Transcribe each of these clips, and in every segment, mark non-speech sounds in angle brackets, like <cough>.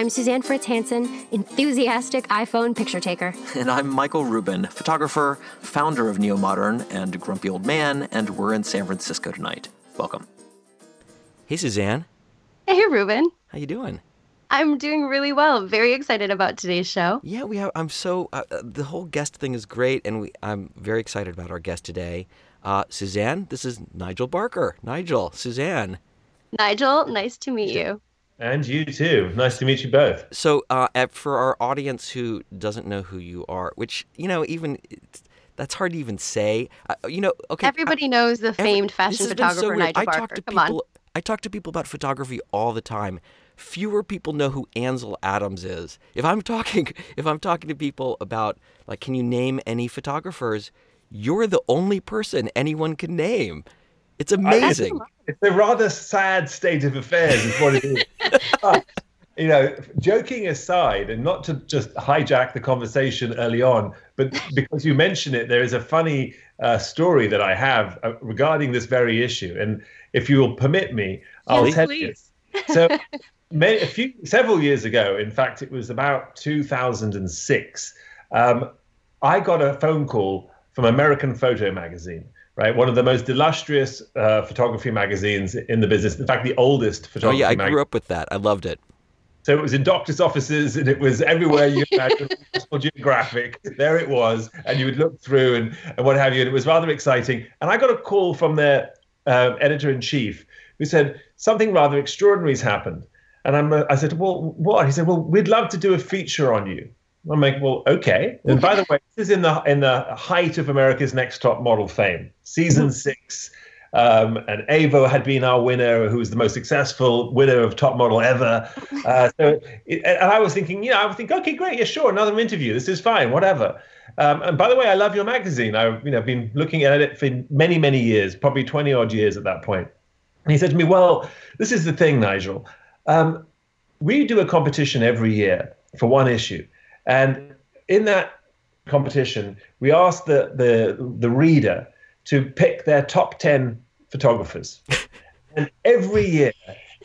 I'm Suzanne Fritz Hansen, enthusiastic iPhone picture taker. <laughs> And I'm Michael Rubin, photographer, founder of Neo Modern, and grumpy old man, and we're in San Francisco tonight. Welcome. Hey, Suzanne. Hey, Rubin. How you doing? I'm doing really well. Very excited about today's show. Yeah, we have. I'm so uh, uh, the whole guest thing is great, and we. I'm very excited about our guest today, uh, Suzanne. This is Nigel Barker. Nigel, Suzanne. Nigel, nice to meet you. And you too. Nice to meet you both. So, uh, for our audience who doesn't know who you are, which you know, even that's hard to even say. Uh, you know, okay. Everybody knows the Every- famed this fashion has been so photographer weird. Nigel I Barker. talk to Come people. on. I talk to people about photography all the time. Fewer people know who Ansel Adams is. If I'm talking, <laughs> if I'm talking to people about like, can you name any photographers? You're the only person anyone can name. It's amazing. It's a rather sad state of affairs, is what it is. <laughs> But, you know, joking aside, and not to just hijack the conversation early on, but because you mention it, there is a funny uh, story that I have uh, regarding this very issue. And if you will permit me, I'll Yes, tell please. you. So, <laughs> many, a few several years ago, in fact, it was about 2006. Um, I got a phone call from American Photo Magazine, right? One of the most illustrious uh, photography magazines in the business. In fact, the oldest photography. Oh yeah, I grew up with that. I loved it. So it was in doctors' offices and it was everywhere you imagine. <laughs> Geographic, there it was, and you would look through and, and what have you, and it was rather exciting. And I got a call from their um, editor in chief who said something rather extraordinary has happened. And I'm, uh, I said, well, what? He said, well, we'd love to do a feature on you. I'm like, well, okay. And by the <laughs> way, this is in the in the height of America's Next Top Model fame, season six. Um, and Avo had been our winner, who was the most successful winner of Top Model ever. Uh, so, it, and I was thinking, you know, I would think, okay, great, yeah, sure, another interview. This is fine, whatever. Um, and by the way, I love your magazine. I've you know been looking at it for many, many years, probably twenty odd years at that point. And he said to me, well, this is the thing, Nigel. Um, we do a competition every year for one issue, and in that competition, we ask the the the reader to pick their top ten photographers, <laughs> and every year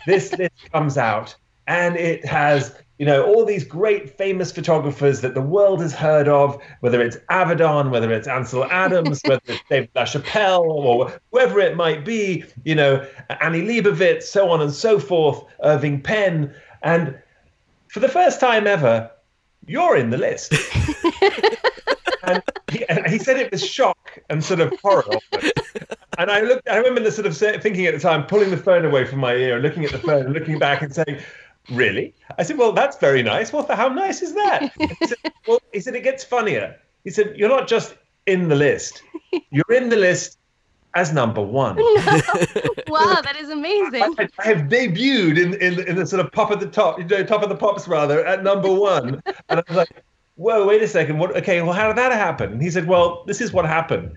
this list comes out, and it has you know all these great famous photographers that the world has heard of, whether it's Avedon, whether it's Ansel <laughs> Adams, whether it's David LaChapelle, or whoever it might be, you know Annie Leibovitz, so on and so forth, Irving Penn, and for the first time ever, you're in the list. <laughs> and, he, and he said it with shock and sort of horror. And I looked. I remember the sort of thinking at the time, pulling the phone away from my ear, and looking at the phone, and looking back, and saying, "Really?" I said, "Well, that's very nice. Well, how nice is that?" He said, well, he said it gets funnier. He said, "You're not just in the list. You're in the list as number one." <laughs> wow, that is amazing. I, I have debuted in, in in the sort of pop at the top, you know, top of the pops rather, at number one, and I was like, "Whoa, wait a second. What? Okay, well, how did that happen?" And he said, "Well, this is what happened.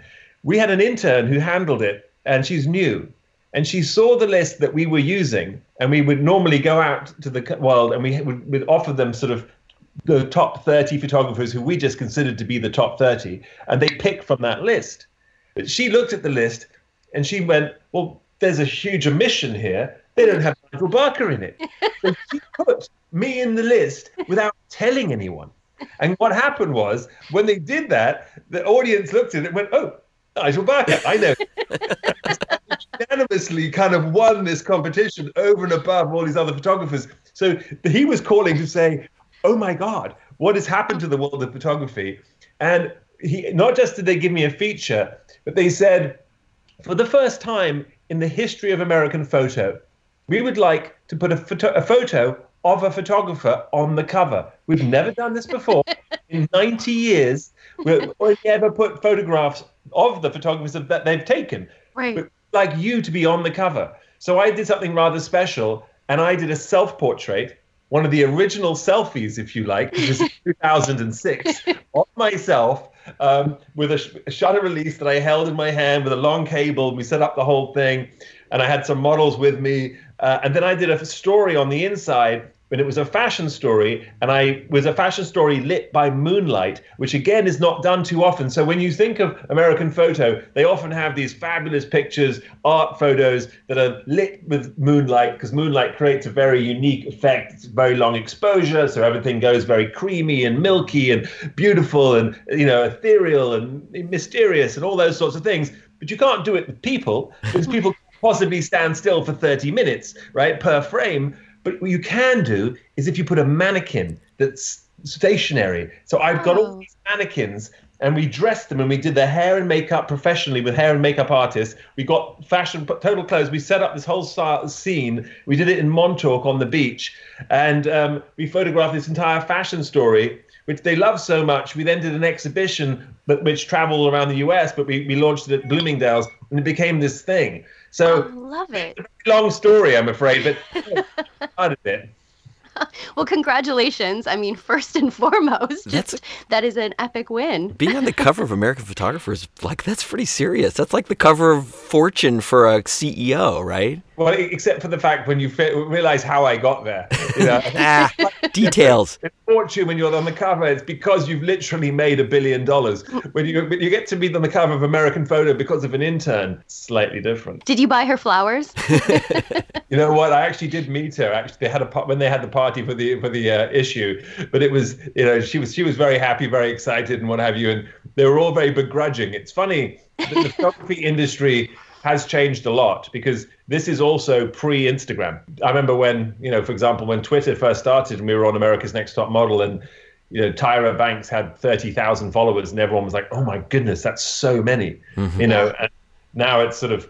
We had an intern who handled it, and she's new, and she saw the list that we were using, and we would normally go out to the world, and we would, would offer them sort of." The top 30 photographers who we just considered to be the top 30, and they pick from that list. But she looked at the list and she went, Well, there's a huge omission here. They don't have Nigel Barker in it. <laughs> So she put me in the list without telling anyone. And what happened was, when they did that, the audience looked at it and went, Oh, Nigel Barker, I know. <laughs> unanimously kind of won this competition over and above all these other photographers. So he was calling to say, "Oh my God, what has happened to the world of photography?" And he not just did they give me a feature, but they said, for the first time in the history of American photo, we would like to put a photo, a photo of a photographer on the cover. We've never done this before. <laughs> in 90 years, we've only ever put photographs of the photographers that they've taken Right. like you to be on the cover. So I did something rather special, and I did a self-portrait, one of the original selfies, if you like, which was <laughs> 2006, of myself, um, with a, sh- a shutter release that I held in my hand with a long cable. We set up the whole thing, and I had some models with me. Uh, and then I did a story on the inside but it was a fashion story and i was a fashion story lit by moonlight which again is not done too often. So when you think of american photo they often have these fabulous pictures art photos that are lit with moonlight because moonlight creates a very unique effect. It's very long exposure so everything goes very creamy and milky and beautiful and you know ethereal and mysterious and all those sorts of things. But you can't do it with people because people <laughs> possibly stand still for 30 minutes right per frame but what you can do is if you put a mannequin that's stationary. So I've got all Oh. these mannequins and we dressed them and we did their hair and makeup professionally with hair and makeup artists. We got fashion, total clothes. We set up this whole scene. We did it in Montauk on the beach. And um, we photographed this entire fashion story, which they love so much. We then did an exhibition but, which traveled around the US, but we, we launched it at Bloomingdale's and it became this thing. So I love it. long story, I'm afraid, but <laughs> part of it. Well, congratulations. I mean, first and foremost, That's- just that is an epic win. Being on the <laughs> cover of American Photographers, like that's pretty serious. That's like the cover of Fortune for a CEO, right? Well, except for the fact when you fi- realize how I got there. You know, <laughs> Ah, details. It's fortune when you're on the cover. It's because you've literally made a billion dollars. When you when you get to be on the cover of American Photo because of an intern, slightly different. Did you buy her flowers? <laughs> You know what? I actually did meet her. Actually, they had a when they had the party for the for the uh, issue, but it was you know she was she was very happy, very excited, and what have you. And they were all very begrudging. It's funny that the photography industry has changed a lot because this is also pre-Instagram. I remember when you know, for example, when Twitter first started and we were on America's Next Top Model and. You know, Tyra Banks had thirty thousand followers, and everyone was like, "Oh my goodness, that's so many!" Mm-hmm. You know, and now it's sort of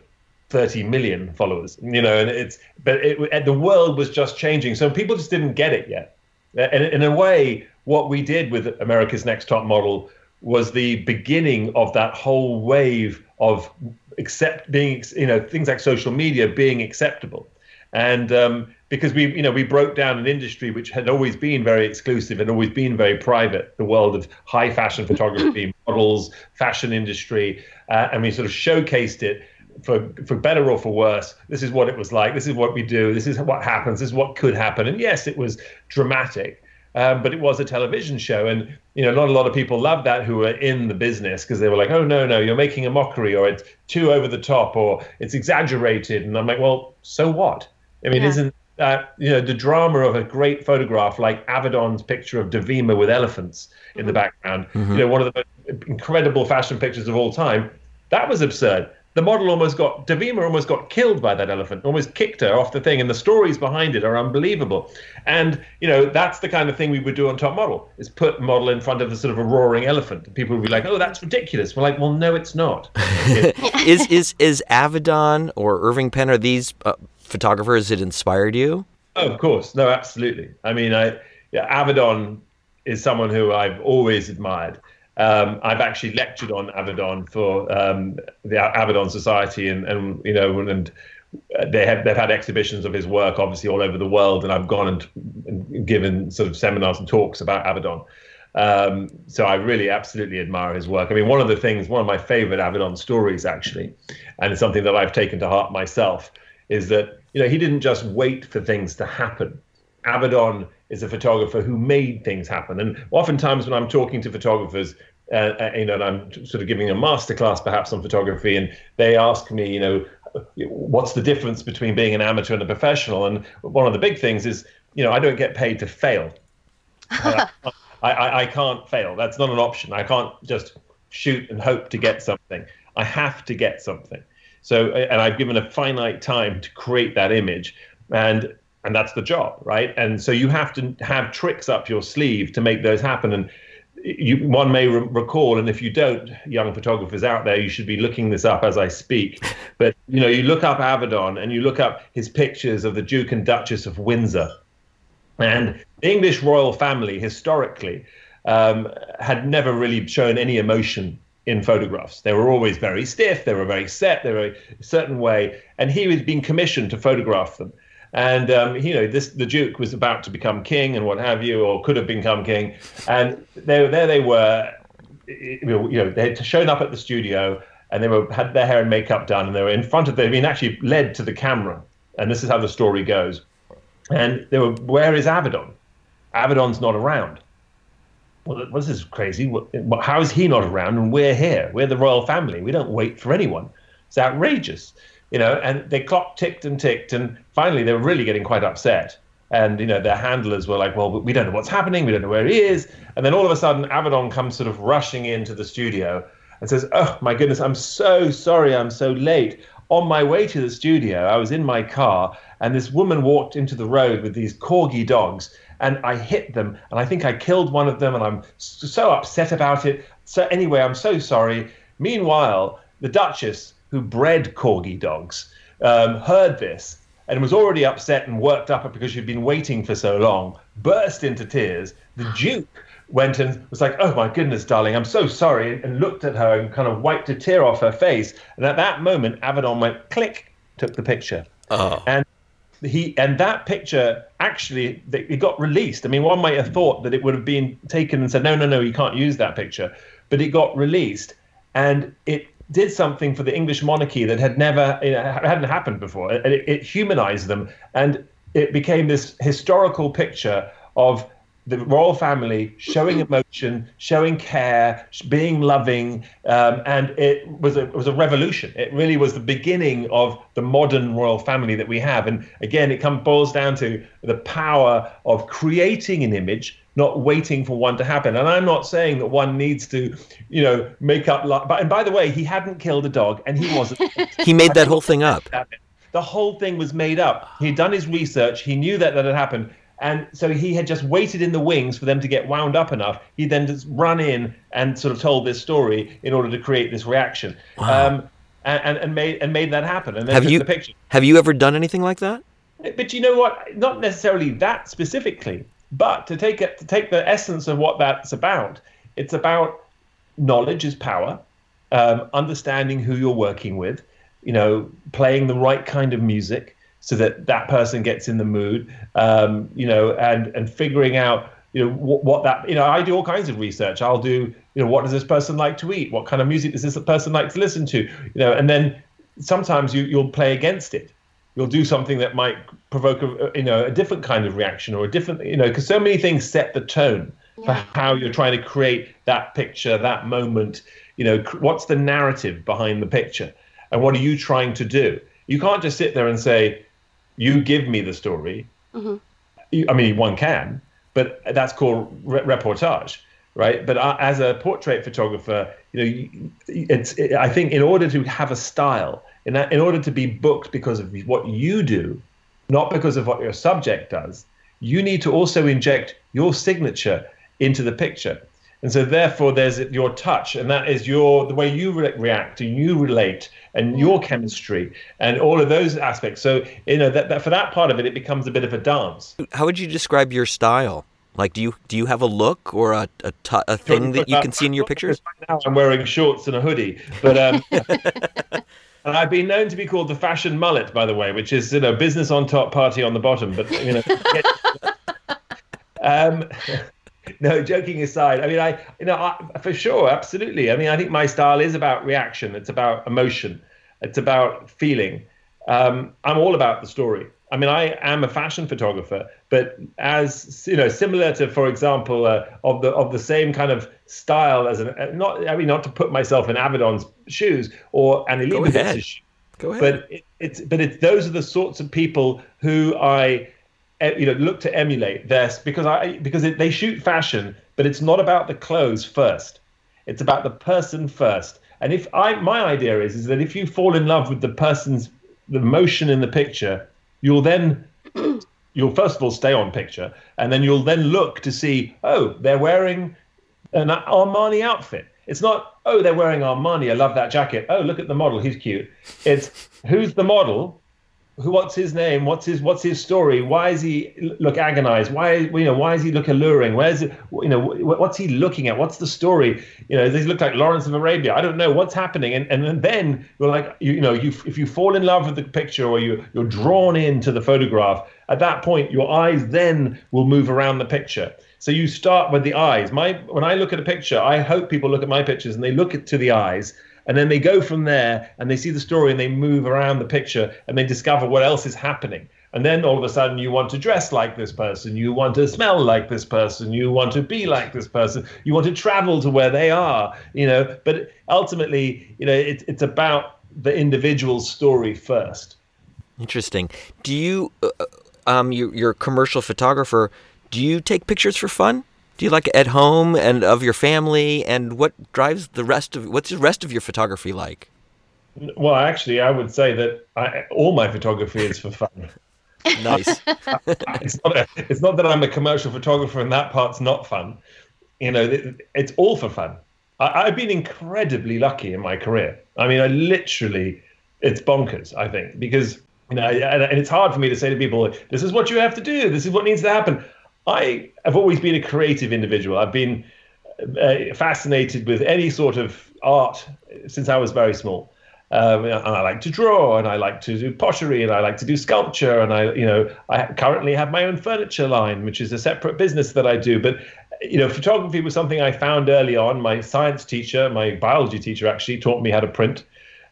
30 million followers you know and it's but it, the world was just changing so people just didn't get it yet and in a way what we did with america's next top model was the beginning of that whole wave of accept being you know things like social media being acceptable. And um, because we you know we broke down an industry which had always been very exclusive and always been very private the world of high fashion photography <clears throat> models fashion industry uh, and we sort of showcased it for for better or for worse. This is what it was like. This is what we do. This is what happens. This is what could happen. And yes it was dramatic um, but it was a television show and you know not a lot of people loved that who were in the business because they were like oh no no you're making a mockery or it's too over the top or it's exaggerated. And i'm like well so what? I mean Yeah. isn't that you know the drama of a great photograph like avedon's picture of dovima with elephants in the background you know one of the most incredible fashion pictures of all time that was absurd the model almost got Dovima almost got killed by that elephant, almost kicked her off the thing, and the stories behind it are unbelievable. And you know that's the kind of thing we would do on Top Model: is put model in front of a sort of a roaring elephant, and people would be like, "Oh, that's ridiculous." We're like, "Well, no, it's not." <laughs> is is is Avedon or Irving Penn are these uh, photographers that inspired you? Oh, of course, no, absolutely. I mean, I yeah, Avedon is someone who I've always admired. Um, I've actually lectured on Avedon for um, the Avedon Society, and, and you know, and they have they've had exhibitions of his work, obviously, all over the world, and I've gone and, and given sort of seminars and talks about Avedon. Um, so I really absolutely admire his work. I mean, one of the things, one of my favorite Avedon stories, actually, and it's something that I've taken to heart myself, is that you know he didn't just wait for things to happen. Avedon is a photographer who made things happen. And oftentimes when I'm talking to photographers, uh, uh, you know, and I'm sort of giving a masterclass perhaps on photography, and they ask me, you know, what's the difference between being an amateur and a professional? And one of the big things is, you know, I don't get paid to fail. I, I, I can't fail. That's not an option. I can't just shoot and hope to get something. I have to get something. So, and I've given a finite time to create that image, and and that's the job, right? And so you have to have tricks up your sleeve to make those happen. And you, one may re- recall, and if you don't, young photographers out there, you should be looking this up as I speak. <laughs> But you know, you look up Avedon and you look up his pictures of the Duke and Duchess of Windsor, and the English royal family historically um, had never really shown any emotion in photographs. They were always very stiff, they were very set, they were a certain way, and he was being commissioned to photograph them. And um, you know, this the Duke was about to become king and what have you, or could have become king, and they, there they were, you know, they had shown up at the studio and they were had their hair and makeup done, and they were in front of. They'd been actually led to the camera, and this is how the story goes. And they were, where is Avedon? Avedon's not around. Well, this is crazy. How is he not around? And we're here. We're the royal family. We don't wait for anyone. It's outrageous, you know. And the clock ticked and ticked, and finally they were really getting quite upset. And you know their handlers were like, "Well, we don't know what's happening. We don't know where he is." And then all of a sudden, Avedon comes sort of rushing into the studio and says, "Oh my goodness, I'm so sorry. I'm so late. On my way to the studio, I was in my car, and this woman walked into the road with these corgi dogs." and I hit them, and I think I killed one of them, and I'm so upset about it. So anyway, I'm so sorry. Meanwhile, the Duchess, who bred corgi dogs, um, heard this and was already upset and worked up because she'd been waiting for so long, burst into tears. The <sighs> Duke went and was like, "Oh my goodness, darling, I'm so sorry," and looked at her and kind of wiped a tear off her face. And at that moment, Avedon went click, took the picture, oh. and he and that picture actually it got released. I mean, one might have thought that it would have been taken and said, "No, no, no, you can't use that picture," but it got released, and it did something for the English monarchy that had never hadn't happened before. It, it humanized them, and it became this historical picture of the royal family showing emotion, showing care, being loving, um, and it was a it was a revolution. It really was the beginning of the modern royal family that we have. And again, it comes boils down to the power of creating an image, not waiting for one to happen. And I'm not saying that one needs to, you know, make up. But and by the way, he hadn't killed a dog, and he wasn't. <laughs> he made that whole thing up. The whole thing was made up. He'd done his research. He knew that that had happened and so he had just waited in the wings for them to get wound up enough. He then just run in and sort of told this story in order to create this reaction. Wow. Um, and, and made and made that happen. And then have you the picture. have you ever done anything like that? But you know what? Not necessarily that specifically, but to take it to take the essence of what that's about. It's about knowledge is power, um, understanding who you're working with, you know, playing the right kind of music, so that that person gets in the mood, um, you know, and and figuring out you know what, what, that you know I do all kinds of research. I'll do you know what does this person like to eat? What kind of music does this person like to listen to? You know, and then sometimes you you'll play against it. You'll do something that might provoke a you know a different kind of reaction or a different you know because so many things set the tone yeah. for how you're trying to create that picture, that moment. You know, what's the narrative behind the picture, and what are you trying to do? You can't just sit there and say, you give me the story. Mm-hmm. I mean, one can, but that's called re- reportage, right? But uh, as a portrait photographer, you know, it's. It, I think in order to have a style, in that, in order to be booked because of what you do, not because of what your subject does, you need to also inject your signature into the picture. And so, therefore, there's your touch, and that is your the way you re- react and you relate, and your chemistry, and all of those aspects. So, you know, that, that for that part of it, it becomes a bit of a dance. How would you describe your style? Like, do you do you have a look or a a, t- a thing that you can see in your pictures? Right now, I'm wearing shorts and a hoodie, but um, <laughs> and I've been known to be called the fashion mullet, by the way, which is you know business on top, party on the bottom. But you know. <laughs> um, <laughs> no, joking aside, I mean, I, you know, I, for sure, absolutely. I mean, I think my style is about reaction. It's about emotion. It's about feeling. Um, I'm all about the story. I mean, I am a fashion photographer, but as you know, similar to, for example, uh, of the of the same kind of style as an uh, not. I mean, not to put myself in Avedon's shoes or Annie Leibovitz's shoes. Go ahead. But it, it's but it's those are the sorts of people who I you know look to emulate this because I because it, they shoot fashion, but it's not about the clothes first. It's about the person first. And if I my idea is is that if you fall in love with the person's the motion in the picture, you'll then you'll first of all stay on picture, and then you'll then look to see oh they're wearing an Armani outfit. It's not oh they're wearing Armani. I love that jacket. Oh look at the model, he's cute. It's who's the model who what's his name? What's his what's his story? Why is he look agonized? Why you know why is he look alluring? Where's you know what's he looking at? What's the story? You know does he look like lawrence of arabia? I don't know what's happening. And and then you're like you, you know you if you fall in love with the picture or you you're drawn into the photograph at that point your eyes then will move around the picture. So you start with the eyes. My when i look at a picture i hope people look at my pictures and they look at, to the eyes and then they go from there and they see the story and they move around the picture and they discover what else is happening. And then all of a sudden, you want to dress like this person, you want to smell like this person, you want to be like this person, you want to travel to where they are, you know. But ultimately, you know, it, it's about the individual story first. Interesting. Do you, uh, uh um, you, you're a commercial photographer. Do you take pictures for fun? Do you like at home and of your family? And what drives the rest of what's the rest of your photography like? Well actually i would say that I, all my photography is for fun. <laughs> Nice. <laughs> It's, not a, it's not that i'm a commercial photographer and that part's not fun. You know it, it's all for fun. I, i've been incredibly lucky in my career. I mean i literally it's bonkers i think because you know and it's hard for me to say to people this is what you have to do. This is what needs to happen I have always been a creative individual. I've been uh, fascinated with any sort of art since I was very small. Um, and I like to draw, and I like to do pottery, and I like to do sculpture, and I, you know, I currently have my own furniture line, which is a separate business that I do. But you know, photography was something I found early on. My science teacher, my biology teacher, actually taught me how to print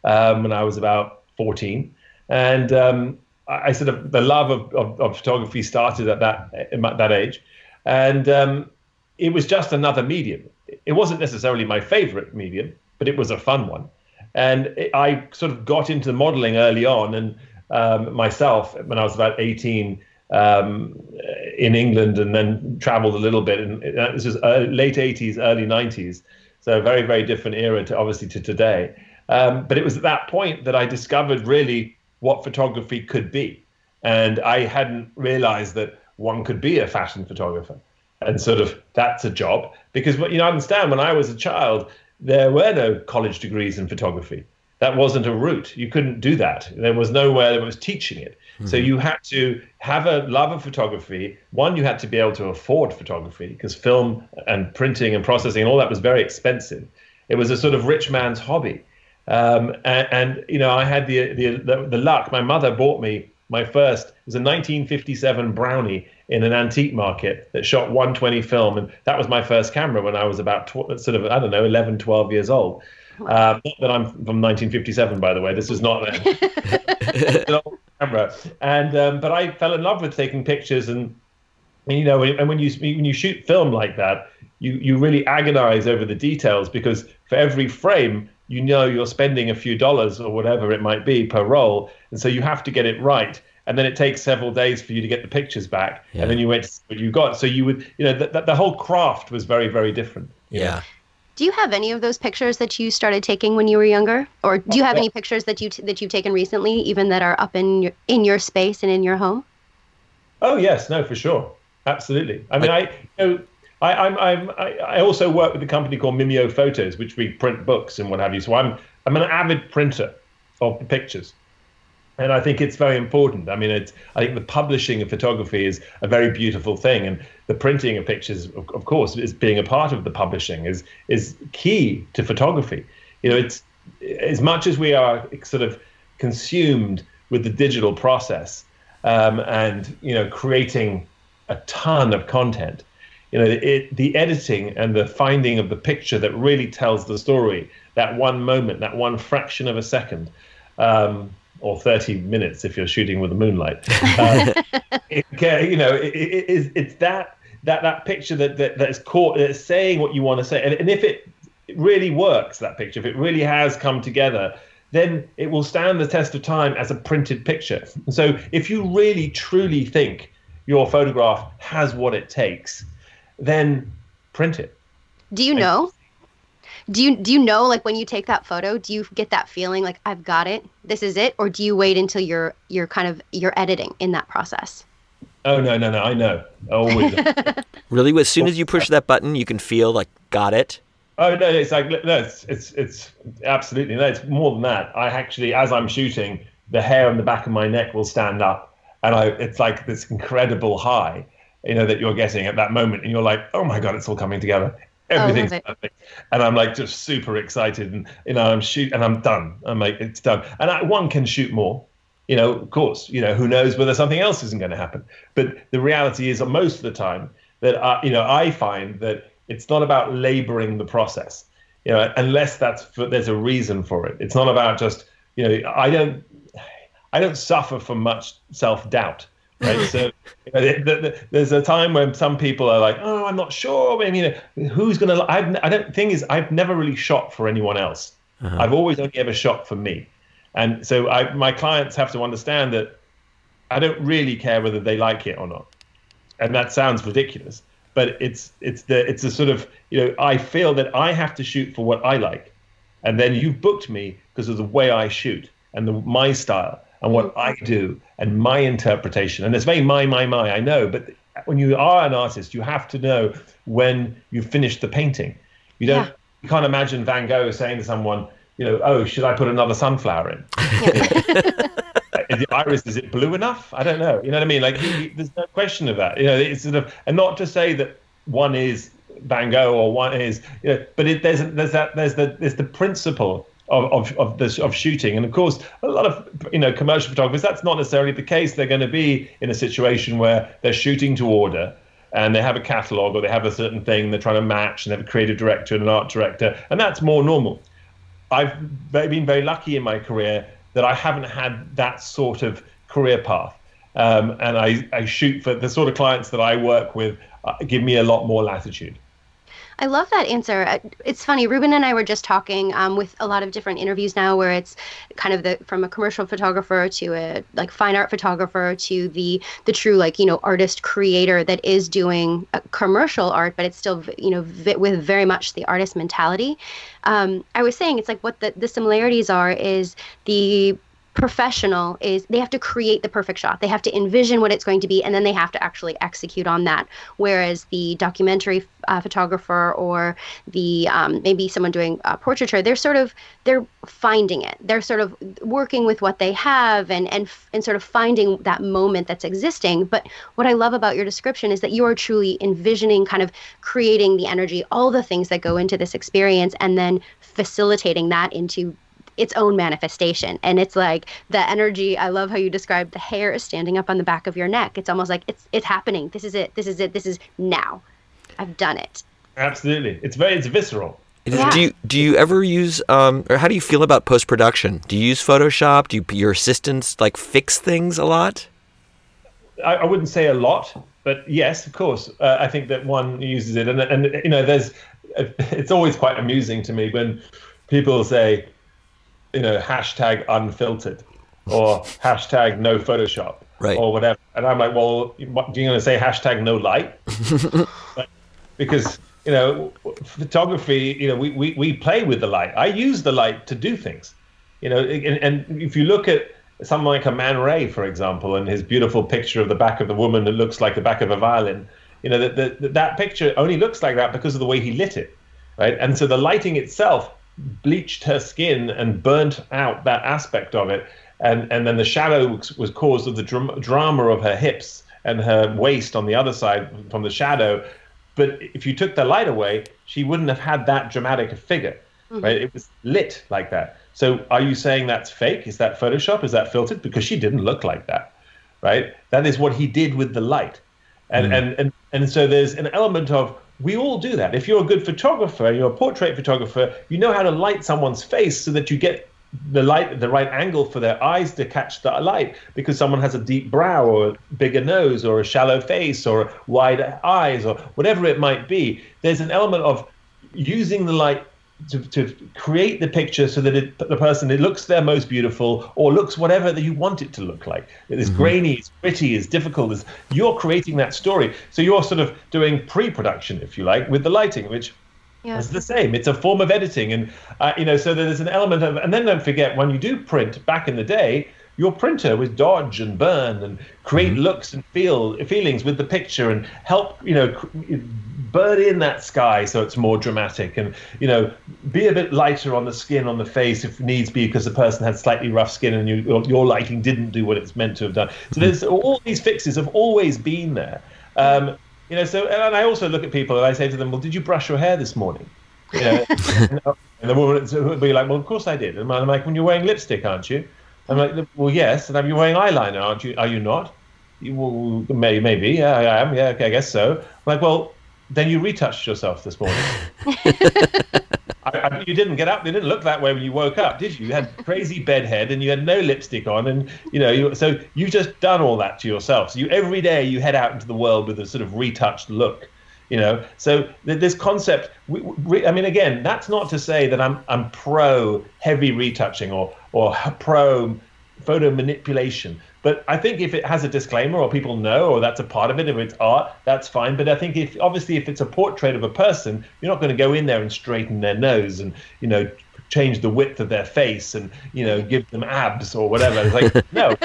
um, when I was about 14, and um, I sort of the love of, of, of, photography started at that at that age, and um, it was just another medium. It wasn't necessarily my favorite medium, but it was a fun one. And it, I sort of got into modeling early on, and um, myself when I was about 18 um, in England, and then traveled a little bit. And this was uh, late 80s, early 90s, so very very different era to obviously to today. Um, but it was at that point that I discovered really what photography could be. And I hadn't realized that one could be a fashion photographer. And sort of that's a job because you know, understand when I was a child, there were no college degrees in photography. That wasn't a route. You couldn't do that. There was nowhere that was teaching it. Mm-hmm. So you had to have a love of photography. One, you had to be able to afford photography because film and printing and processing and all that was very expensive. It was a sort of rich man's hobby. Um, and, and, you know, I had the, the, the the luck. My mother bought me my first. It was a 1957 Brownie in an antique market that shot 120 film, and that was my first camera when I was about tw- sort of I don't know 11, 12 years old. Uh, not that I'm from 1957, by the way. This is not <laughs> <laughs> an old camera. And um, but I fell in love with taking pictures, and, and you know, and when you when you shoot film like that, you you really agonize over the details because for every frame you know you're spending a few dollars or whatever it might be per roll, and so you have to get it right. And then it takes several days for you to get the pictures back, yeah. and then you wait to see what you got. So you would, you know, the, the whole craft was very, very different. Yeah. Know? Do you have any of those pictures that you started taking when you were younger, or do you have any pictures that you t- that you've taken recently, even that are up in your in your space and in your home? Oh yes, no, for sure, absolutely. I mean, I, you know, I, I'm, I'm, I also work with a company called Mimeo Photos, which we print books and what have you. So I'm, I'm an avid printer of the pictures. And I think it's very important. I mean, it's, I think the publishing of photography is a very beautiful thing. And the printing of pictures, of, of course, is being a part of the publishing is, is key to photography. You know, it's as much as we are sort of consumed with the digital process um, and, you know, creating a ton of content you know, it, the editing and the finding of the picture that really tells the story, that one moment, that one fraction of a second, um, or 30 minutes if you're shooting with the moonlight. Uh, <laughs> it, you know, it, it, it's that that that picture that, that that's caught, that's saying what you want to say. And, and if it really works, that picture, if it really has come together, then it will stand the test of time as a printed picture. And so if you really truly think your photograph has what it takes, then print it. Do you know? Do you do you know like when you take that photo, do you get that feeling like I've got it, this is it, or do you wait until you're you're kind of you're editing in that process? Oh no no no! I know. always. <laughs> really, as soon as you push that button, you can feel like got it. Oh no! It's like no, it's it's it's absolutely no. It's more than that. I actually, as I'm shooting, the hair on the back of my neck will stand up, and I it's like this incredible high, you know, that you're getting at that moment, and you're like, oh my god, it's all coming together. Oh, Everything's it. perfect, and I'm like just super excited, and you know, I'm shoot, and I'm done. I'm like, it's done, and I, one can shoot more, you know, of course, you know, who knows whether something else isn't going to happen. But the reality is, most of the time, that I, you know, I find that it's not about laboring the process, you know, unless that's for, there's a reason for it. It's not about just, you know, I don't, I don't suffer from much self doubt. Right, so you know, the, the, the, there's a time when some people are like, "Oh, I'm not sure." I mean, you know, who's gonna? I've, I don't. Thing is, I've never really shot for anyone else. Uh-huh. I've always only ever shot for me. And so I, my clients have to understand that I don't really care whether they like it or not. And that sounds ridiculous, but it's it's the it's a sort of you know I feel that I have to shoot for what I like, and then you've booked me because of the way I shoot and the, my style and what mm-hmm. I do and my interpretation. And it's very my my my I know, but when you are an artist, you have to know when you've finished the painting. You don't Yeah. you can't imagine Van Gogh saying to someone, you know, oh, should I put another sunflower in? is <laughs> the iris is it blue enough? I don't know. You know what I mean? Like he, there's no question of that. You know, it's sort of and not to say that one is Van Gogh or one is, you know, but it, there's there's that there's the there's the principle of of of this of shooting, and of course a lot of you know commercial photographers that's not necessarily the case. They're going to be in a situation where they're shooting to order. And they have a catalog, or they have a certain thing they're trying to match, and they have a creative director and an art director, and that's more normal. I've ve- been very lucky in my career that I haven't had that sort of career path. Um, and I, I shoot for the sort of clients that I work with, uh, give me a lot more latitude. I love that answer. Uh, It's funny. Rubin and I were just talking um, with a lot of different interviews now, where it's kind of the from a commercial photographer to a like fine art photographer to the the true like you know artist creator that is doing uh, commercial art, but it's still you know vi- with very much the artist mentality. Um, I was saying it's like what the the similarities are is the professional is they have to create the perfect shot. They have to envision what it's going to be and then they have to actually execute on that. Whereas the documentary uh, photographer or the um, maybe someone doing uh, portraiture they're sort of they're finding it. They're sort of working with what they have and and and sort of finding that moment that's existing. But what i love about your description is that you are truly envisioning kind of creating the energy all the things that go into this experience and then facilitating that into its own manifestation and it's like the energy i love how you describe the hair is standing up on the back of your neck it's almost like it's it's happening this is it this is it this is now i've done it Absolutely, it's very it's visceral. Yeah. Do you do you ever use um or how do you feel about post production? Do you use Photoshop? Do you, your assistants like fix things a lot? I, I wouldn't say a lot, but yes, of course, uh, I think that one uses it, and and you know, there's <laughs> it's always quite amusing to me when people say, you know, hashtag unfiltered or <laughs> hashtag no Photoshop Right. or whatever, and I'm like, well, what, do you going to say hashtag no light? <laughs> Like, because you know, photography, you know, we, we, we play with the light. I use the light to do things, you know, and, and if you look at someone like a Man Ray, for example, and his beautiful picture of the back of the woman that looks like the back of a violin, you know, that, that, that picture only looks like that because of the way he lit it, right? And so the lighting itself bleached her skin and burnt out that aspect of it. And, and then the shadow was, was caused of the dram- drama of her hips and her waist on the other side from the shadow. But if you took the light away, she wouldn't have had that dramatic a figure, mm-hmm. right? It was lit like that. So are you saying that's fake? Is that Photoshop? Is that filtered? Because she didn't look like that, right? That is what he did with the light. And, mm. and, and, and so there's an element of we all do that. If you're a good photographer, you're a portrait photographer, you know how to light someone's face so that you get the light the right angle for their eyes to catch the light because someone has a deep brow or a bigger nose or a shallow face or wide eyes or whatever it might be there's an element of using the light to, to create the picture so that it, the person it looks their most beautiful or looks whatever that you want it to look like it is grainy it's gritty it's difficult it's, you're creating that story so you're sort of doing pre-production if you like with the lighting which yeah it's the same. It's a form of editing, and uh, you know, so there's an element of. And then don't forget, when you do print back in the day, your printer was dodge and burn and create looks and feel feelings with the picture and help you know cr- burn in that sky so it's more dramatic. And you know be a bit lighter on the skin on the face if needs be because the person had slightly rough skin and you, your lighting didn't do what it's meant to have done. So there's all these fixes have always been there. Um, you know so and i also look at people and i say to them well did you brush your hair this morning? You know, <laughs> and the woman would be like well of course i did. And i'm like when you're wearing lipstick aren't you? I'm like well yes. And i'm you wearing eyeliner aren't you? Are you not? You, well, maybe, maybe, yeah, I am. Yeah, okay, I guess so. I'm like, well, then you retouched yourself this morning. <laughs> I, I, you didn't get up. You didn't look that way when you woke up, did you? You had crazy bedhead and you had no lipstick on, and you know, you, so you've just done all that to yourself. So you every day you head out into the world with a sort of retouched look. You know, so this concept. We, we, I mean, again, that's not to say that I'm I'm pro heavy retouching or or pro photo manipulation. But I think if it has a disclaimer or people know or that's a part of it, if it's art, that's fine. But I think if obviously if it's a portrait of a person, you're not going to go in there and straighten their nose and you know change the width of their face and you know give them abs or whatever. It's like <laughs> no,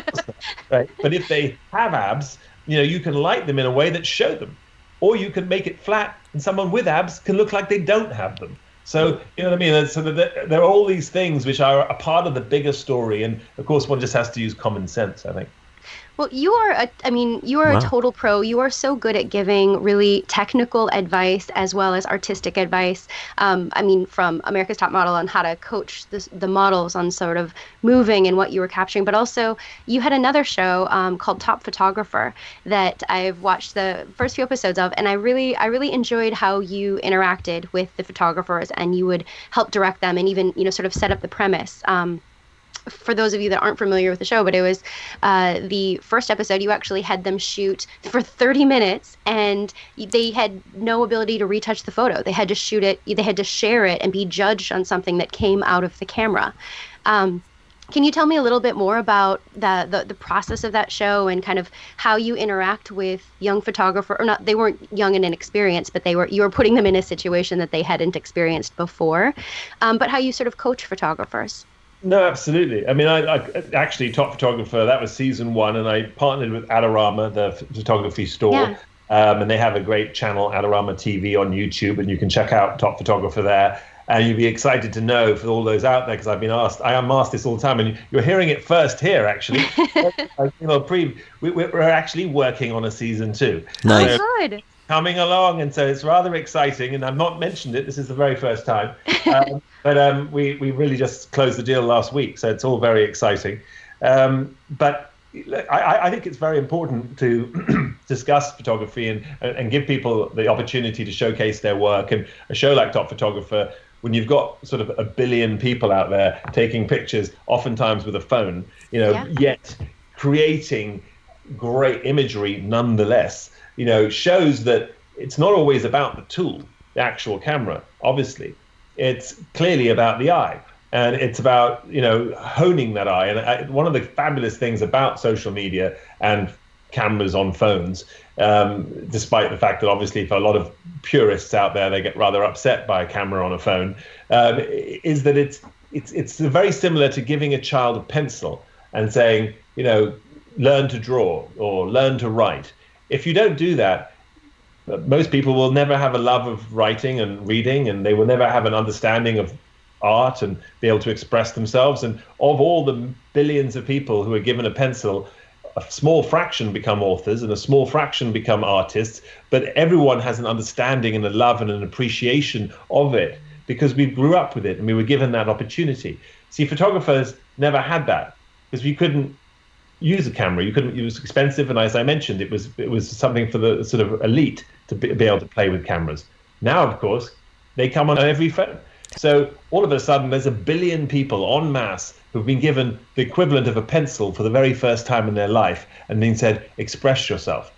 right? But if they have abs, you know you can light them in a way that show them, or you can make it flat and someone with abs can look like they don't have them. So you know what I mean. So there are all these things which are a part of the bigger story, and of course, one just has to use common sense. I think. Well, you are a, I mean, you are wow. a total pro. You are so good at giving really technical advice as well as artistic advice. Um, I mean, from America's Top Model on how to coach the, the models on sort of moving and what you were capturing, but also you had another show um, called Top Photographer that I've watched the first few episodes of, and I really, I really enjoyed how you interacted with the photographers and you would help direct them and even, you know, sort of set up the premise. Um, for those of you that aren't familiar with the show, but it was uh, the first episode. You actually had them shoot for 30 minutes, and they had no ability to retouch the photo. They had to shoot it. They had to share it and be judged on something that came out of the camera. Um, can you tell me a little bit more about the, the, the process of that show and kind of how you interact with young photographer or not? They weren't young and inexperienced, but they were you were putting them in a situation that they hadn't experienced before. Um, but how you sort of coach photographers. No, absolutely. I mean, I, I, actually top photographer. That was season one, and I partnered with Adorama, the photography store, yeah. um, and they have a great channel, Adorama TV, on YouTube, and you can check out top photographer there. And you'd be excited to know for all those out there because I've been asked. I am asked this all the time, and you're hearing it first here. Actually, <laughs> you know, pre, we, are actually working on a season two. Nice. Oh, good coming along, and so it's rather exciting. And I've not mentioned it; this is the very first time. Um, <laughs> but um, we we really just closed the deal last week, so it's all very exciting. Um, but I, I, think it's very important to <clears throat> discuss photography and and give people the opportunity to showcase their work. And a show like Top Photographer, when you've got sort of a billion people out there taking pictures, oftentimes with a phone, you know, yeah. yet creating great imagery nonetheless you know, shows that it's not always about the tool, the actual camera, obviously. It's clearly about the eye. And it's about, you know, honing that eye. And I, one of the fabulous things about social media and cameras on phones, um, despite the fact that obviously for a lot of purists out there, they get rather upset by a camera on a phone, um, is that it's, it's, it's very similar to giving a child a pencil and saying, you know, learn to draw or learn to write if you don't do that, most people will never have a love of writing and reading, and they will never have an understanding of art and be able to express themselves. And of all the billions of people who are given a pencil, a small fraction become authors and a small fraction become artists, but everyone has an understanding and a love and an appreciation of it because we grew up with it and we were given that opportunity. See, photographers never had that because we couldn't use a camera. You couldn't. It was expensive, and as I mentioned, it was it was something for the sort of elite to be, be able to play with cameras. Now, of course, they come on every phone. So all of a sudden, there's a billion people en masse who've been given the equivalent of a pencil for the very first time in their life, and being said, "Express yourself."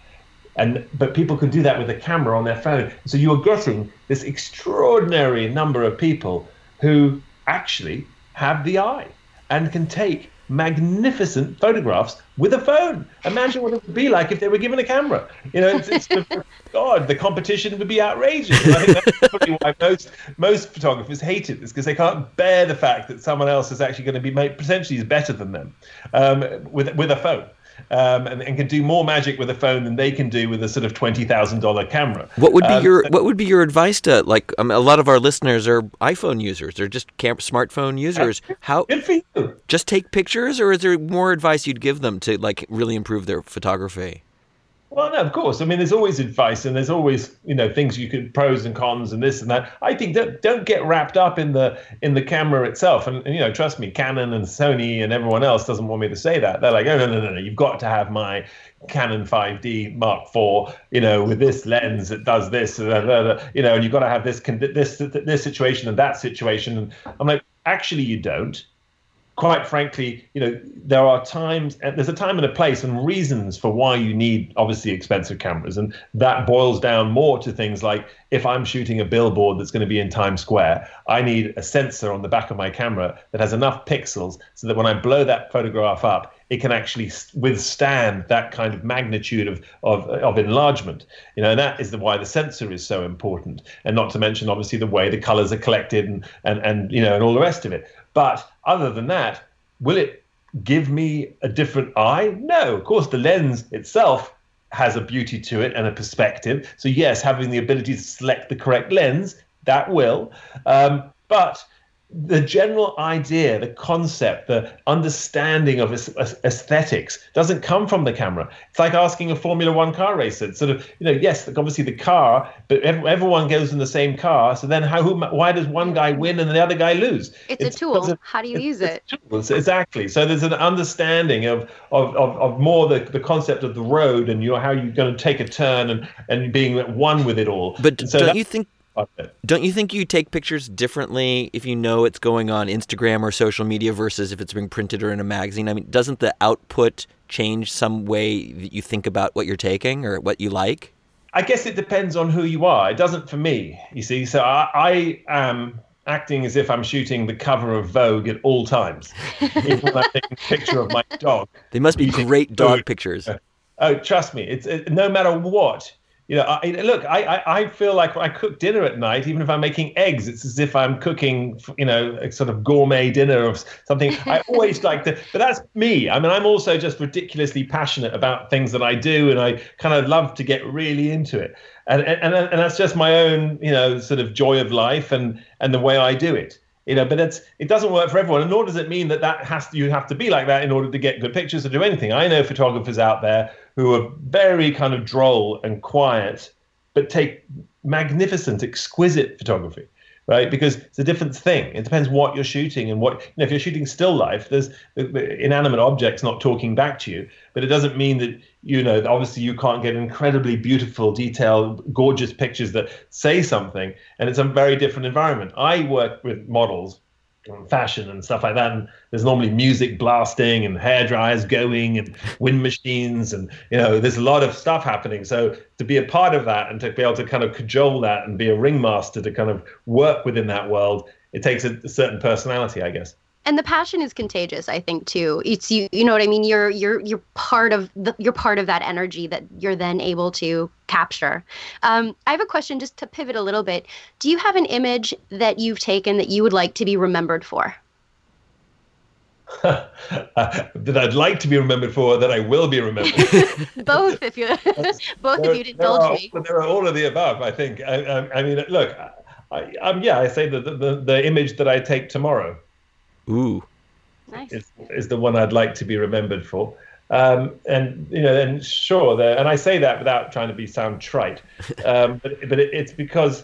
And but people can do that with a camera on their phone. So you are getting this extraordinary number of people who actually have the eye and can take magnificent photographs with a phone. Imagine what it would be like if they were given a camera. You know, it's, it's <laughs> God, the competition would be outrageous. I think that's probably why most most photographers hate it, is because they can't bear the fact that someone else is actually going to be made, potentially is better than them um, with with a phone. Um, and, and, can do more magic with a phone than they can do with a sort of twenty thousand dollar camera. What would be um, your What would be your advice to like um, a lot of our listeners are iPhone users? They're just camp smartphone users. How good for you? Just take pictures, or is there more advice you'd give them to like really improve their photography? Well, no, of course. I mean, there's always advice, and there's always you know things you could pros and cons, and this and that. I think that don't get wrapped up in the in the camera itself. And, and, you know, trust me, Canon and Sony and everyone else doesn't want me to say that. They're like, oh no, no, no, no, you've got to have my Canon 5D Mark IV, you know, with this lens that does this, uh, uh, uh, you know, and you've got to have this this this situation and that situation. And I'm like, actually, you don't quite frankly, you know, there are times, there's a time and a place and reasons for why you need obviously expensive cameras. And that boils down more to things like if I'm shooting a billboard that's going to be in Times Square, I need a sensor on the back of my camera that has enough pixels so that when I blow that photograph up, it can actually withstand that kind of magnitude of, of, of enlargement. You know, and that is the, why the sensor is so important. And not to mention, obviously, the way the colors are collected and, and, and you know, and all the rest of it. But other than that, will it give me a different eye? No, of course, the lens itself has a beauty to it and a perspective. So, yes, having the ability to select the correct lens, that will. Um, but the general idea, the concept, the understanding of aesthetics doesn't come from the camera. It's like asking a Formula One car racer. It's sort of, you know, yes, obviously the car, but everyone goes in the same car. So then, how? Who, why does one guy win and the other guy lose? It's, it's a tool. Of, how do you use it? exactly. So there's an understanding of of, of, of more the, the concept of the road and you know, how you're going to take a turn and and being one with it all. But so don't that, you think don't you think you take pictures differently if you know it's going on Instagram or social media versus if it's being printed or in a magazine? I mean, doesn't the output change some way that you think about what you're taking or what you like? I guess it depends on who you are. It doesn't for me, you see. So I, I am acting as if I'm shooting the cover of Vogue at all times, even when I'm taking a picture of my dog. They must be great dog pictures. Oh, trust me, it's it, no matter what you know, I, look, I, I, I feel like when I cook dinner at night, even if I'm making eggs, it's as if I'm cooking, you know, a sort of gourmet dinner of something. <laughs> I always like to, but that's me. I mean, I'm also just ridiculously passionate about things that I do, and I kind of love to get really into it. And and and that's just my own, you know, sort of joy of life and and the way I do it you know but it's it doesn't work for everyone and nor does it mean that that has to, you have to be like that in order to get good pictures or do anything i know photographers out there who are very kind of droll and quiet but take magnificent exquisite photography right? Because it's a different thing. It depends what you're shooting and what, you know, if you're shooting still life, there's inanimate objects not talking back to you, but it doesn't mean that, you know, obviously you can't get incredibly beautiful, detailed, gorgeous pictures that say something. And it's a very different environment. I work with models fashion and stuff like that. And there's normally music blasting and hair dryers going and wind machines and you know there's a lot of stuff happening. So to be a part of that and to be able to kind of cajole that and be a ringmaster to kind of work within that world, it takes a, a certain personality, I guess and the passion is contagious i think too it's you you know what i mean you're you're you're part of the you're part of that energy that you're then able to capture um, i have a question just to pivot a little bit do you have an image that you've taken that you would like to be remembered for uh, <laughs> that I'd like to be remembered for, that I will be remembered. <laughs> both, if you <laughs> both, there, if you'd indulge are, me. There are all of the above. I think. I, I, I mean, look, I, um, yeah, I say the, the, the image that I take tomorrow Ooh. Nice. Is, is the one I'd like to be remembered for. Um, and you know, and sure, and I say that without trying to be sound trite, <laughs> um, but but it, it's because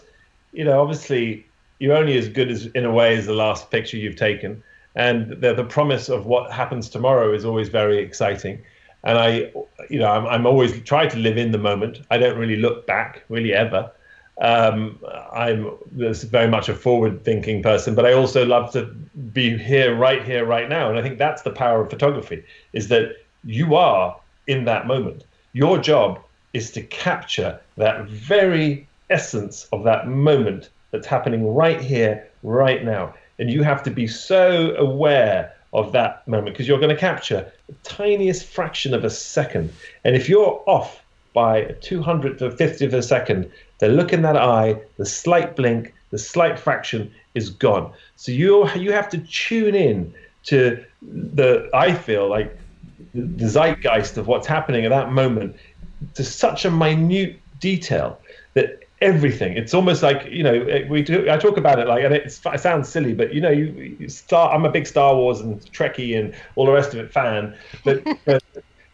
you know, obviously, you're only as good as in a way as the last picture you've taken, and the the promise of what happens tomorrow is always very exciting. And I, you know, I'm I'm always try to live in the moment. I don't really look back, really ever. Um, I'm very much a forward-thinking person, but I also love to be here, right here, right now. And I think that's the power of photography: is that you are in that moment. Your job is to capture that very essence of that moment that's happening right here, right now. And you have to be so aware of that moment because you're going to capture the tiniest fraction of a second. And if you're off by a 200th or 50th of a second, the look in that eye, the slight blink, the slight fraction is gone. So you you have to tune in to the I feel like the, zeitgeist of what's happening at that moment to such a minute detail that everything it's almost like you know we do i talk about it like and it sounds silly but you know you, you i'm a big star wars and trekkie and all the rest of it fan but, <laughs> but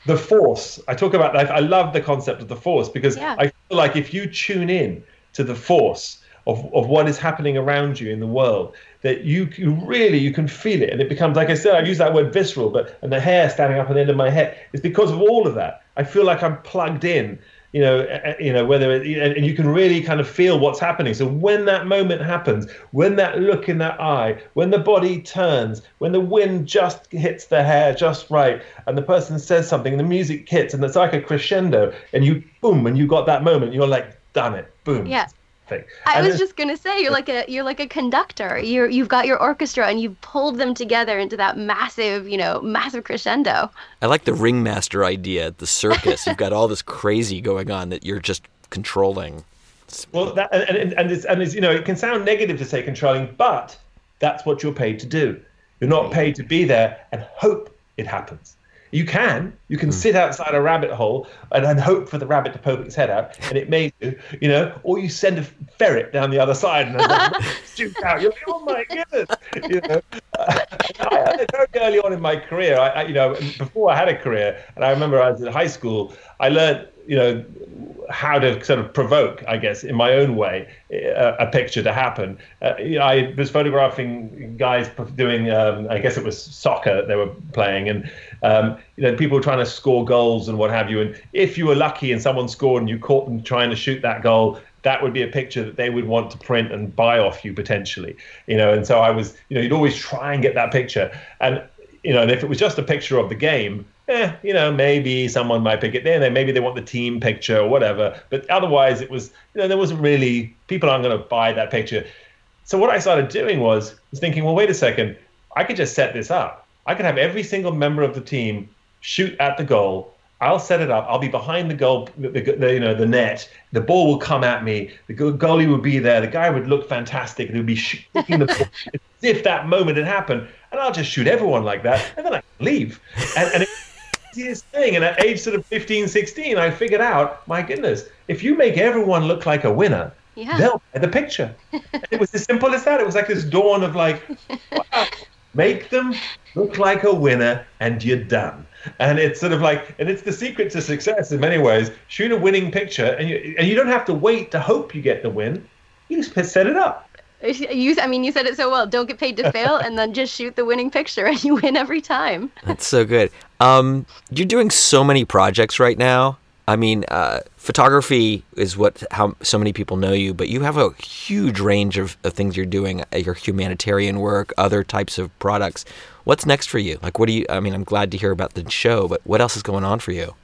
the force i talk about that i love the concept of the force because Yeah. i feel like if you tune in to the force of, of what is happening around you in the world that you, you really you can feel it and it becomes like i said i use that word visceral but and the hair standing up on the end of my head is because of all of that i feel like i'm plugged in you know you know whether it, and and you can really kind of feel what's happening. So when that moment happens when that look in that eye when the body turns when the wind just hits the hair just right and the person says something and the music hits and it's like a crescendo and you boom and you got that moment you're like done it. Boom. Yeah. Perfect. I And was it's- just gonna say you're like a you're like a conductor. You're you've got your orchestra and you've pulled them together into that massive, you know, massive crescendo. I like the ringmaster idea at the circus. You've got all this crazy going on that you're just controlling. Well, that and and, and, it's, and it's you know it can sound negative to say controlling, but that's what you're paid to do. You're not mm. paid to be there and hope it happens. You can you can hmm. sit outside a rabbit hole and, and hope for the rabbit to poke its head out, and it may do, you know, or you send a ferret down the other side and it <laughs> shoots out. You're like, oh my goodness, you know. <laughs> I, very early on in my career, I, I, you know, before I had a career, and I remember I was in high school, I learned, you know, how to sort of provoke, I guess, in my own way, a, a picture to happen. Uh, you know, I was photographing guys doing, um, I guess it was soccer that they were playing, and um, you know, people were trying to score goals and what have you. And if you were lucky and someone scored and you caught them trying to shoot that goal, that would be a picture that they would want to print and buy off you potentially. You know, and so I was, you know, you'd always try and get that picture, and you know, and if it was just a picture of the game, eh, you know, maybe someone might pick it there. Then maybe they want the team picture or whatever. But otherwise, it was, you know, there wasn't really people aren't going to buy that picture. So what I started doing was, was thinking, well, wait a second, I could just set this up. I could have every single member of the team shoot at the goal. I'll set it up. I'll be behind the goal, the, the, you know, the net. The ball will come at me. The goalie would be there. The guy would look fantastic. And would be shooting the ball <laughs> as if that moment had happened. And I'll just shoot everyone like that, and then I leave. And, and it, thing. And at age sort of 15, 16, I figured out, my goodness, if you make everyone look like a winner, Yeah. they'll buy the picture. It was as simple as that. It was like this dawn of like, wow, make them look like a winner and you're done. And it's sort of like, and it's the secret to success in many ways. Shoot a winning picture, and you and you don't have to wait to hope you get the win. You just set it up. You, I mean, you said it so well. Don't get paid to fail, and then just shoot the winning picture, and <laughs> you win every time. That's so good. Um, you're doing so many projects right now. I mean, uh, photography is what how so many people know you, but you have a huge range of, of things you're doing. uh, Your humanitarian work, other types of products. What's next for you? Like, what do you? I mean, I'm glad to hear about the show, but what else is going on for you?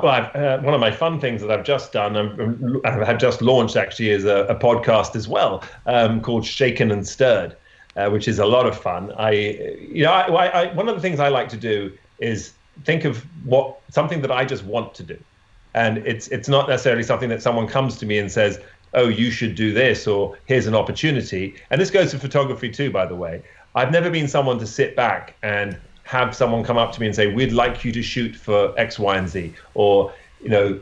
Well, I've, uh, one of my fun things that I've just done, um, I have just launched actually, is a, a podcast as well um, called Shaken and Stirred, uh, which is a lot of fun. I, you know, I, I, one of the things I like to do is think of what something that I just want to do, and it's it's not necessarily something that someone comes to me and says, "Oh, you should do this," or "Here's an opportunity." And this goes to photography too, by the way. I've never been someone to sit back and have someone come up to me and say, "We'd like you to shoot for X, Y, and Z," or you know,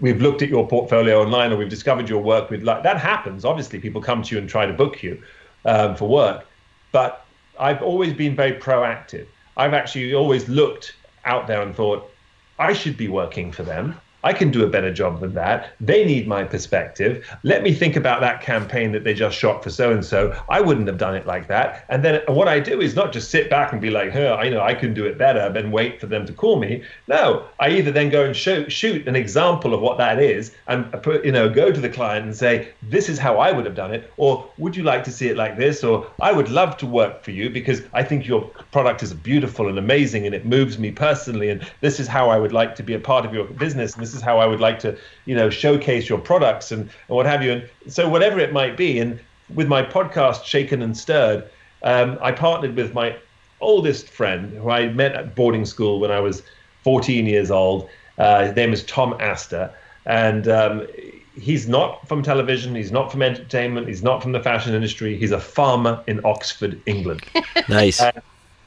we've looked at your portfolio online or we've discovered your work. We'd like that happens. Obviously, people come to you and try to book you um, for work, but I've always been very proactive. I've actually always looked out there and thought, I should be working for them. I can do a better job than that. They need my perspective. Let me think about that campaign that they just shot for so and so. I wouldn't have done it like that. And then what I do is not just sit back and be like, "Huh, I know I can do it better," then wait for them to call me. No, I either then go and show, shoot an example of what that is, and uh, put, you know, go to the client and say, "This is how I would have done it," or "Would you like to see it like this?" or "I would love to work for you because I think your product is beautiful and amazing and it moves me personally, and this is how I would like to be a part of your business, and this is how I would like to, you know, showcase your products and, and what have you. And so whatever it might be, and with my podcast Shaken and Stirred, um, I partnered with my oldest friend who I met at boarding school when I was 14 years old. Uh, his name is Tom Astor, and um, he's not from television. He's not from entertainment. He's not from the fashion industry. He's a farmer in Oxford, England. <laughs> Nice.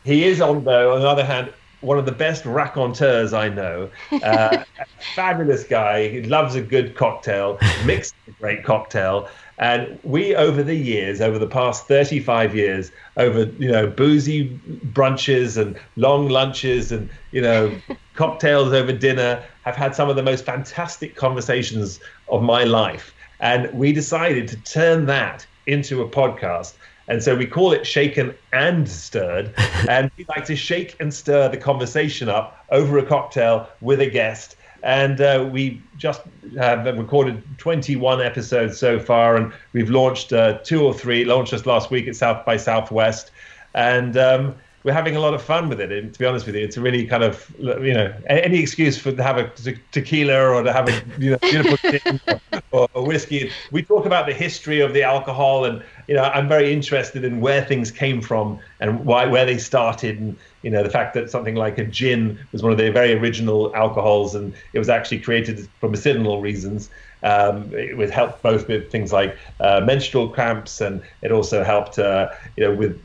he is on the on the other hand one of the best raconteurs I know. Uh, <laughs> fabulous guy. He loves a good cocktail, mixed a great cocktail. And we, over the years, over the past 35 years, over you know boozy brunches and long lunches and you know <laughs> cocktails over dinner, have had some of the most fantastic conversations of my life. And we decided to turn that into a podcast. And so we call it Shaken and Stirred. <laughs> and we like to shake and stir the conversation up over a cocktail with a guest. And uh, we just have recorded 21 episodes so far, and we've launched uh, two or three, launched just last week at South by Southwest. And um, we're having a lot of fun with it. And to be honest with you, it's a really kind of you know any excuse for to have a te- tequila or to have a you know beautiful or whiskey. We talk about the history of the alcohol, and you know I'm very interested in where things came from and why where they started, and you know the fact that something like a gin was one of the very original alcohols, and it was actually created for medicinal reasons. Um, it would help both with things like uh, menstrual cramps, and it also helped, uh, you know, with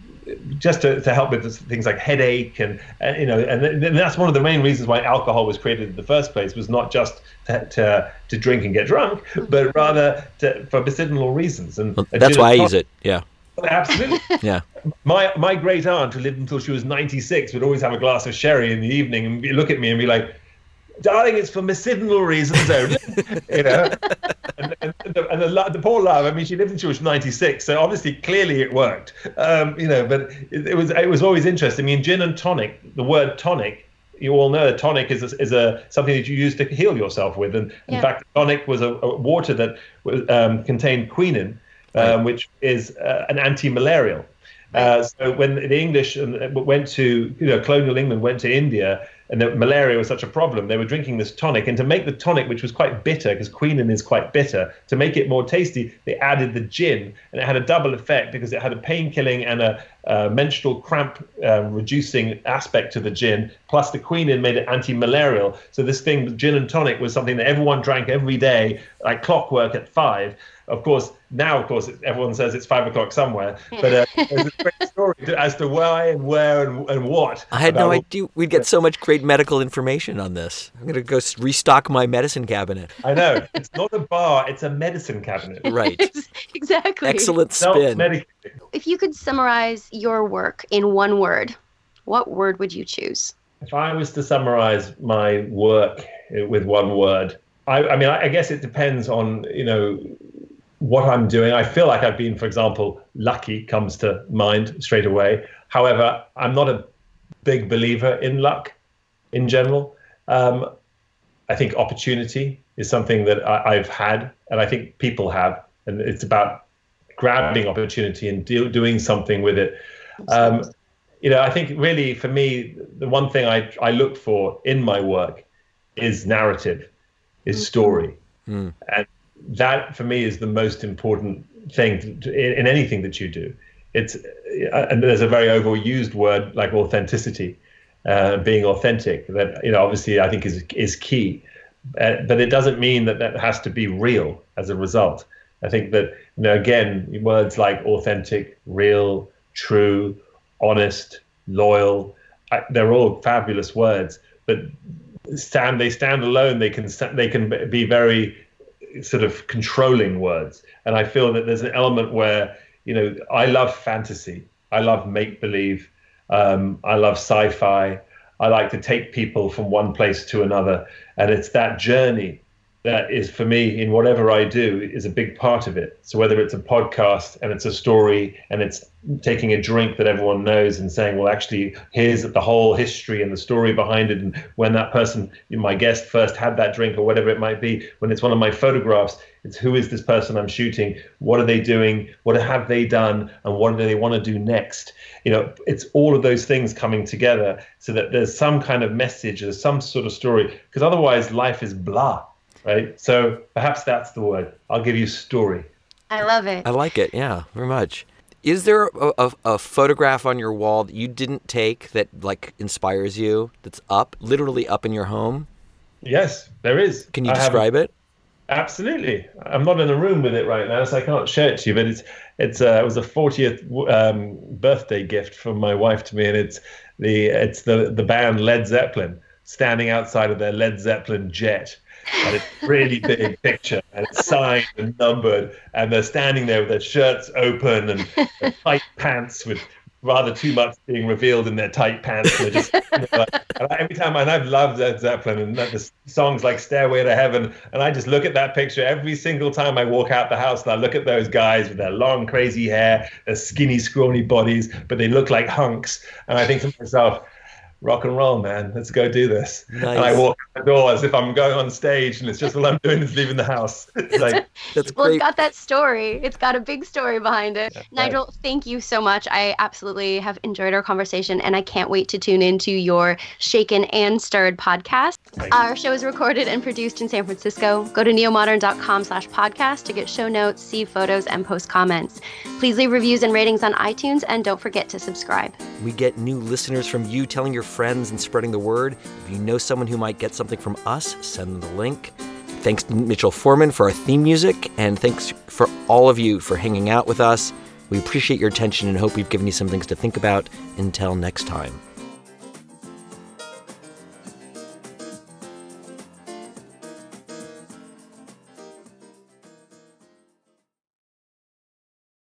just to, to help with things like headache and, and you know and, and, that's one of the main reasons why alcohol was created in the first place was not just to to, to drink and get drunk but mm-hmm. rather to, for medicinal reasons. And, well, that's why I use it yeah. Oh, absolutely. <laughs> Yeah. My my great aunt who lived until she was 96 would always have a glass of sherry in the evening and look at me and be like darling, it's for medicinal reasons only. you know, and, and, the, and the, the, poor love. I mean, she lived until she was 96, so obviously, clearly, it worked. Um, you know, but it, it, was it was always interesting. I mean, gin and tonic. The word tonic. You all know tonic is a, is a something that you use to heal yourself with, and yeah. in fact, tonic was a, a water that um, contained quinine, um, right. which is uh, an anti-malarial. Uh, so when the English uh, went to, you know, colonial England went to India, and that malaria was such a problem, they were drinking this tonic. And to make the tonic, which was quite bitter, because quinine is quite bitter, to make it more tasty, they added the gin, and it had a double effect because it had a pain-killing and a, a menstrual cramp uh, reducing aspect to the gin. Plus, the quinine made it anti-malarial. So this thing, gin and tonic, was something that everyone drank every day, like clockwork at five. Of course, now, of course, everyone says it's five o'clock somewhere. <laughs> But uh, there's a great story as to why and where and, and what. I had no idea we'd get so much great medical information on this. I'm going to go restock my medicine cabinet. I know. It's not a bar, it's a medicine cabinet. Right. <laughs> exactly. Excellent spin. If you could summarize your work in one word, what word would you choose? If I was to summarize my work with one word, I, I mean, I, I guess it depends on, you know, what I'm doing. I feel like I've been, for example, lucky comes to mind straight away. However, I'm not a big believer in luck in general. Um, I think opportunity is something that I, have had, and I think people have, and it's about grabbing opportunity and do, doing something with it. Um, you know, I think really for me, the one thing I, I look for in my work is narrative, is mm-hmm. story. Mm. And that for me is the most important thing to, in, anything that you do. It's uh, and there's a very overused word like authenticity, uh, being authentic. That you know obviously I think is is key, uh, but it doesn't mean that that has to be real as a result. I think that you know again words like authentic, real, true, honest, loyal, I, they're all fabulous words, but stand they stand alone. They can they can be very sort of controlling words. And I feel that there's an element where, you know, I love fantasy, I love make believe, um, I love sci fi. I like to take people from one place to another. And it's that journey that is for me in whatever I do is a big part of it. So whether it's a podcast and it's a story and it's taking a drink that everyone knows and saying, well, actually, here's the whole history and the story behind it, and when that person, my guest, first had that drink or whatever it might be. When it's one of my photographs, it's who is this person I'm shooting? What are they doing? What have they done? And what do they want to do next? You know, it's all of those things coming together so that there's some kind of message, there's some sort of story, because otherwise life is blah right? So perhaps that's the word. I'll give you story. I love it. I like it. Yeah, very much. Is there a, a, a, photograph on your wall that you didn't take that like inspires you? That's up, literally up in your home. Yes, there is. Can you I describe it? Absolutely. I'm not in a room with it right now, so I can't show it to you. But it's it's uh, it was a 40th um, birthday gift from my wife to me, and it's the it's the the band Led Zeppelin standing outside of their Led Zeppelin jet. And it's really big picture, and it's signed and numbered, and they're standing there with their shirts open and tight pants with rather too much being revealed in their tight pants. And just, you know, every time, and I've loved Led Zeppelin and the songs like Stairway to Heaven, and I just look at that picture every single time I walk out the house and I look at those guys with their long, crazy hair, their skinny, scrawny bodies, but they look like hunks. And I think to myself, rock and roll, man. Let's go do this. Nice. And I walk out the door as if I'm going on stage, and it's just all I'm doing is leaving the house. <laughs> It's like, <laughs> That's well, it's got that story. It's got a big story behind it. Yeah, Nigel, right. thank you so much. I absolutely have enjoyed our conversation, and I can't wait to tune into your Shaken and Stirred podcast. Thank our you. show is recorded and produced in San Francisco. Go to neomodern.com slash podcast to get show notes, see photos, and post comments. Please leave reviews and ratings on iTunes, and don't forget to subscribe. We get new listeners from you telling your friends and spreading the word. If you know someone who might get something from us, send them the link. Thanks to Mitchell Foreman for our theme music, and thanks for all of you for hanging out with us. We appreciate your attention and hope we've given you some things to think about. Until next time.